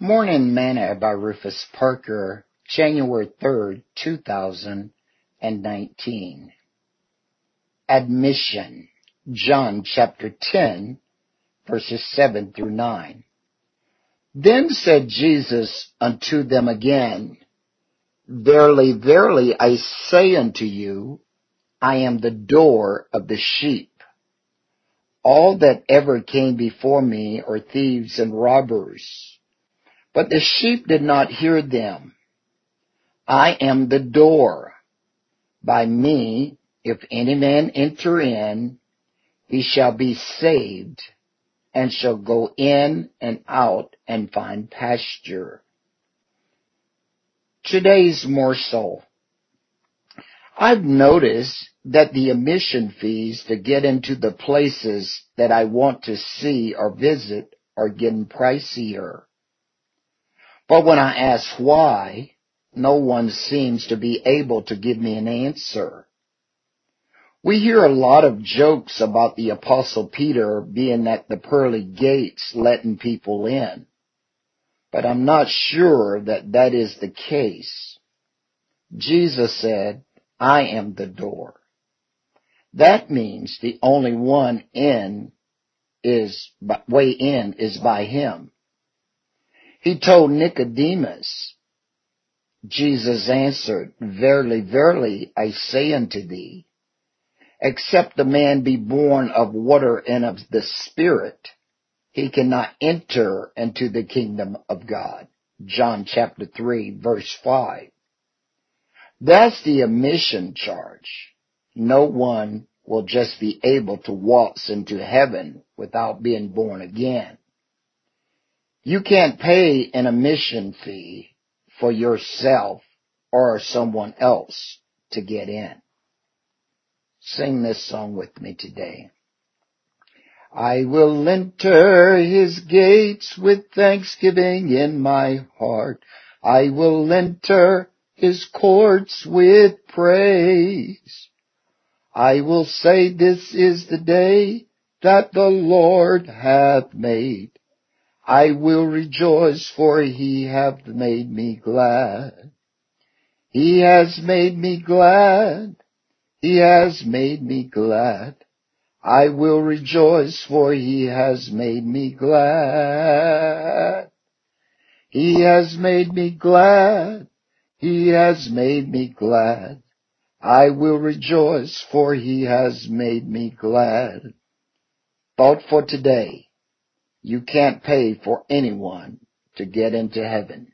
Morning Manna by Rufus Parker, January 3rd, 2019. Admission, John chapter 10, verses 7 through 9. Then said Jesus unto them again, Verily, verily, I say unto you, I am the door of the sheep. All that ever came before me are thieves and robbers but the sheep did not hear them. I am the door. By me, if any man enter in, he shall be saved, and shall go in and out and find pasture. Today's morsel. I've noticed that the admission fees to get into the places that I want to see or visit are getting pricier. But when I ask why, no one seems to be able to give me an answer. We hear a lot of jokes about the apostle Peter being at the pearly gates letting people in. But I'm not sure that that is the case. Jesus said, I am the door. That means the only one in is, way in is by him. He told Nicodemus, Jesus answered, Verily, verily, I say unto thee, except a man be born of water and of the Spirit, he cannot enter into the kingdom of God. John chapter 3 verse 5. That's the admission charge. No one will just be able to waltz into heaven without being born again. You can't pay an admission fee for yourself or someone else to get in. Sing this song with me today. I will enter his gates with thanksgiving in my heart. I will enter his courts with praise. I will say this is the day that the Lord hath made. I will rejoice for he hath made me glad. He has made me glad. He has made me glad. I will rejoice for he has made me glad. He has made me glad. He has made me glad. I will rejoice for he has made me glad. Thought for today. You can't pay for anyone to get into heaven.